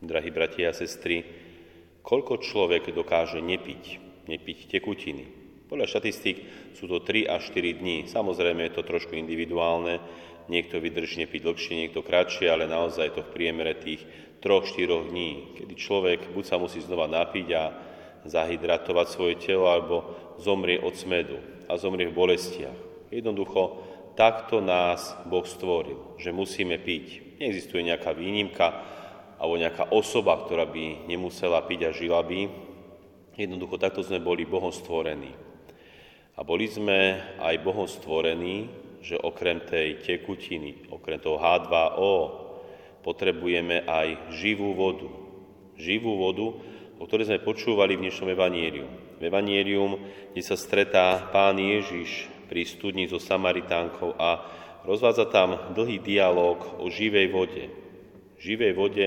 Drahí bratia a sestry, koľko človek dokáže nepiť, nepiť tekutiny? Podľa štatistík sú to 3 až 4 dní. Samozrejme je to trošku individuálne, niekto vydrží nepiť dlhšie, niekto kratšie, ale naozaj je to v priemere tých 3-4 dní, kedy človek buď sa musí znova napiť a zahydratovať svoje telo, alebo zomrie od smedu a zomrie v bolestiach. Jednoducho, takto nás Boh stvoril, že musíme piť. Neexistuje nejaká výnimka, alebo nejaká osoba, ktorá by nemusela piť a žila by. Jednoducho takto sme boli Bohom stvorení. A boli sme aj Bohom stvorení, že okrem tej tekutiny, okrem toho H2O, potrebujeme aj živú vodu. Živú vodu, o ktorej sme počúvali v dnešnom evaníliu. V evanílium, kde sa stretá pán Ježiš pri studni so Samaritánkou a rozvádza tam dlhý dialog o živej vode živej vode,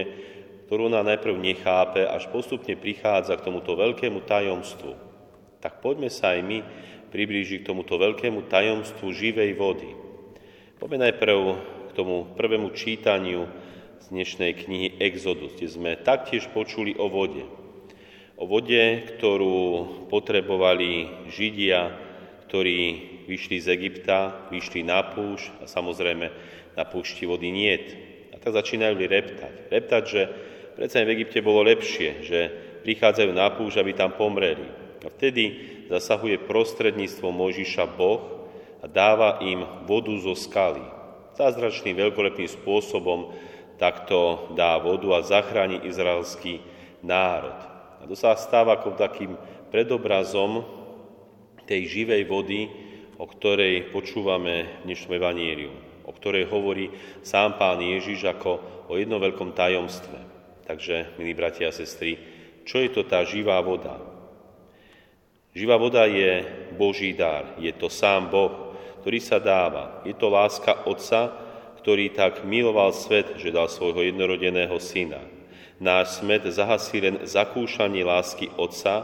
ktorú ona najprv nechápe, až postupne prichádza k tomuto veľkému tajomstvu. Tak poďme sa aj my priblížiť k tomuto veľkému tajomstvu živej vody. Poďme najprv k tomu prvému čítaniu z dnešnej knihy Exodus, kde sme taktiež počuli o vode. O vode, ktorú potrebovali Židia, ktorí vyšli z Egypta, vyšli na púšť a samozrejme na púšti vody niet tak začínajú reptať. Reptať, že predsa v Egypte bolo lepšie, že prichádzajú na púž, aby tam pomreli. A vtedy zasahuje prostredníctvo Mojžiša Boh a dáva im vodu zo skaly. Zázračným veľkolepým spôsobom takto dá vodu a zachráni izraelský národ. A to sa stáva ako takým predobrazom tej živej vody, o ktorej počúvame v dnešnom evaníliu o ktorej hovorí sám pán Ježiš ako o jednom veľkom tajomstve. Takže, milí bratia a sestry, čo je to tá živá voda? Živá voda je Boží dar, je to sám Boh, ktorý sa dáva. Je to láska Otca, ktorý tak miloval svet, že dal svojho jednorodeného syna. Náš smet zahasí len zakúšanie lásky Otca,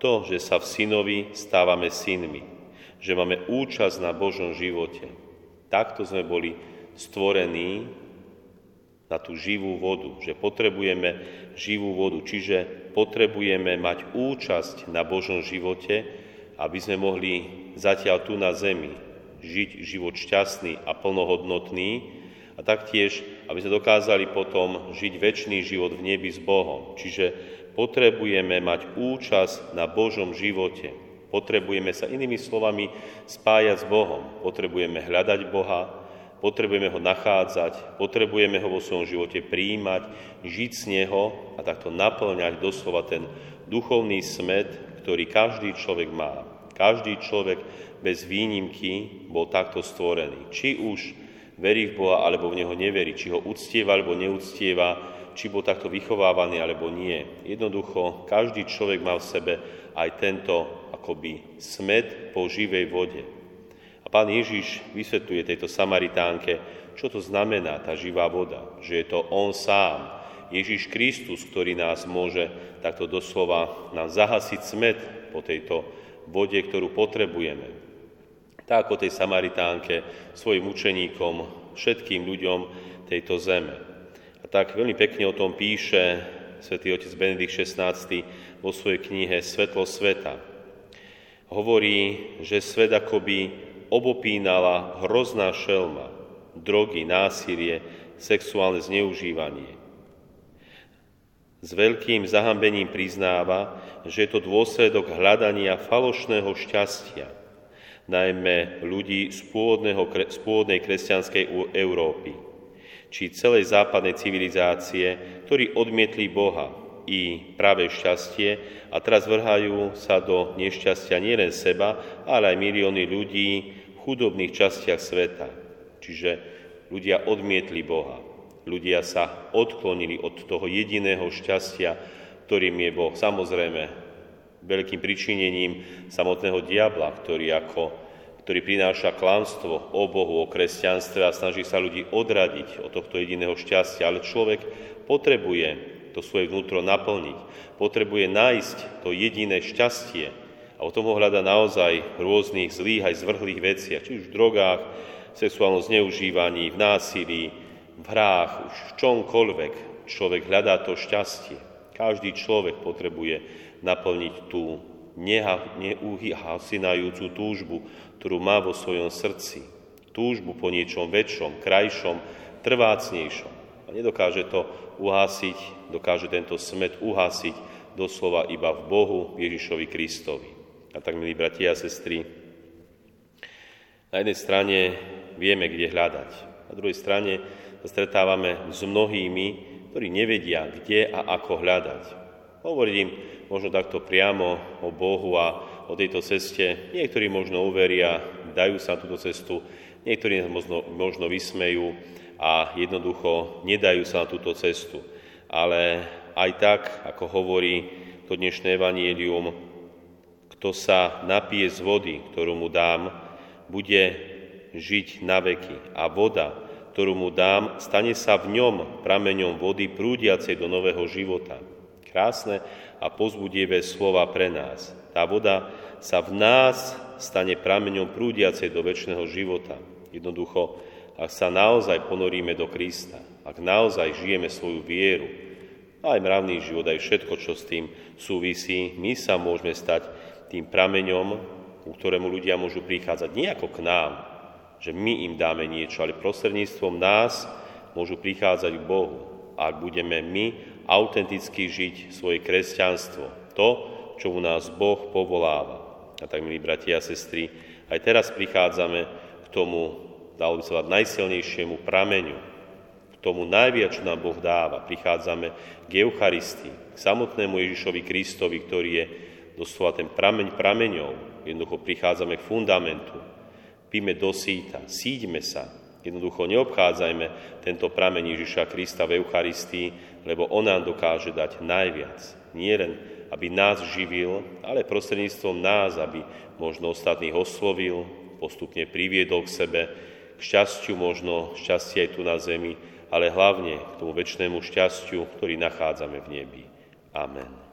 to, že sa v synovi stávame synmi, že máme účasť na Božom živote. Takto sme boli stvorení na tú živú vodu, že potrebujeme živú vodu, čiže potrebujeme mať účasť na Božom živote, aby sme mohli zatiaľ tu na zemi žiť život šťastný a plnohodnotný a taktiež, aby sme dokázali potom žiť väčší život v nebi s Bohom. Čiže potrebujeme mať účasť na Božom živote. Potrebujeme sa inými slovami spájať s Bohom. Potrebujeme hľadať Boha, potrebujeme ho nachádzať, potrebujeme ho vo svojom živote príjmať, žiť z Neho a takto naplňať doslova ten duchovný smet, ktorý každý človek má. Každý človek bez výnimky bol takto stvorený. Či už verí v Boha, alebo v Neho neverí, či ho uctieva, alebo neuctieva, či bol takto vychovávaný, alebo nie. Jednoducho, každý človek má v sebe aj tento akoby smet po živej vode. A pán Ježiš vysvetľuje tejto Samaritánke, čo to znamená tá živá voda. Že je to On sám, Ježiš Kristus, ktorý nás môže takto doslova nám zahasiť smet po tejto vode, ktorú potrebujeme. Tak ako tej Samaritánke, svojim učeníkom, všetkým ľuďom tejto zeme. A tak veľmi pekne o tom píše svätý otec Benedikt XVI vo svojej knihe Svetlo sveta hovorí, že svet akoby obopínala hrozná šelma, drogy, násilie, sexuálne zneužívanie. S veľkým zahambením priznáva, že je to dôsledok hľadania falošného šťastia, najmä ľudí z, z pôvodnej kresťanskej Európy, či celej západnej civilizácie, ktorí odmietli Boha, i práve šťastie a teraz vrhajú sa do nešťastia nielen seba, ale aj milióny ľudí v chudobných častiach sveta. Čiže ľudia odmietli Boha. Ľudia sa odklonili od toho jediného šťastia, ktorým je Boh. Samozrejme, veľkým pričinením samotného diabla, ktorý, ako, ktorý prináša klamstvo o Bohu, o kresťanstve a snaží sa ľudí odradiť od tohto jediného šťastia. Ale človek potrebuje to svoje vnútro naplniť. Potrebuje nájsť to jediné šťastie a o tom ho hľada naozaj rôznych zlých aj zvrhlých veciach, či už v drogách, v sexuálnom zneužívaní, v násilí, v hrách, už v čomkoľvek. človek hľadá to šťastie. Každý človek potrebuje naplniť tú neuhasinajúcu túžbu, ktorú má vo svojom srdci. Túžbu po niečom väčšom, krajšom, trvácnejšom. A nedokáže to uhásiť, dokáže tento smet uhásiť doslova iba v Bohu, Ježišovi Kristovi. A tak, milí bratia a sestry, na jednej strane vieme, kde hľadať. Na druhej strane sa stretávame s mnohými, ktorí nevedia, kde a ako hľadať. Hovorím možno takto priamo o Bohu a o tejto ceste. Niektorí možno uveria, dajú sa na túto cestu, niektorí možno, možno vysmejú a jednoducho nedajú sa na túto cestu. Ale aj tak, ako hovorí to dnešné evanielium, kto sa napije z vody, ktorú mu dám, bude žiť na veky. A voda, ktorú mu dám, stane sa v ňom prameňom vody prúdiacej do nového života. Krásne a pozbudivé slova pre nás. Tá voda sa v nás stane prameňom prúdiacej do väčšného života. Jednoducho, ak sa naozaj ponoríme do Krista, ak naozaj žijeme svoju vieru, aj mravný život, aj všetko, čo s tým súvisí, my sa môžeme stať tým prameňom, ku ktorému ľudia môžu prichádzať nie ako k nám, že my im dáme niečo, ale prostredníctvom nás môžu prichádzať k Bohu. Ak budeme my autenticky žiť svoje kresťanstvo, to, čo u nás Boh povoláva. A tak, milí bratia a sestry, aj teraz prichádzame k tomu, dalo by sa povedať, najsilnejšiemu prameňu, k tomu najviac, čo nám Boh dáva. Prichádzame k Eucharistii, k samotnému Ježišovi Kristovi, ktorý je doslova ten prameň prameňov. Jednoducho prichádzame k fundamentu. Píme do síta, síďme sa. Jednoducho neobchádzajme tento prameň Ježiša Krista v Eucharistii, lebo On nám dokáže dať najviac. Nie len, aby nás živil, ale prostredníctvom nás, aby možno ostatných oslovil, postupne priviedol k sebe, k šťastiu možno, šťastie aj tu na zemi, ale hlavne k tomu väčšnému šťastiu, ktorý nachádzame v nebi. Amen.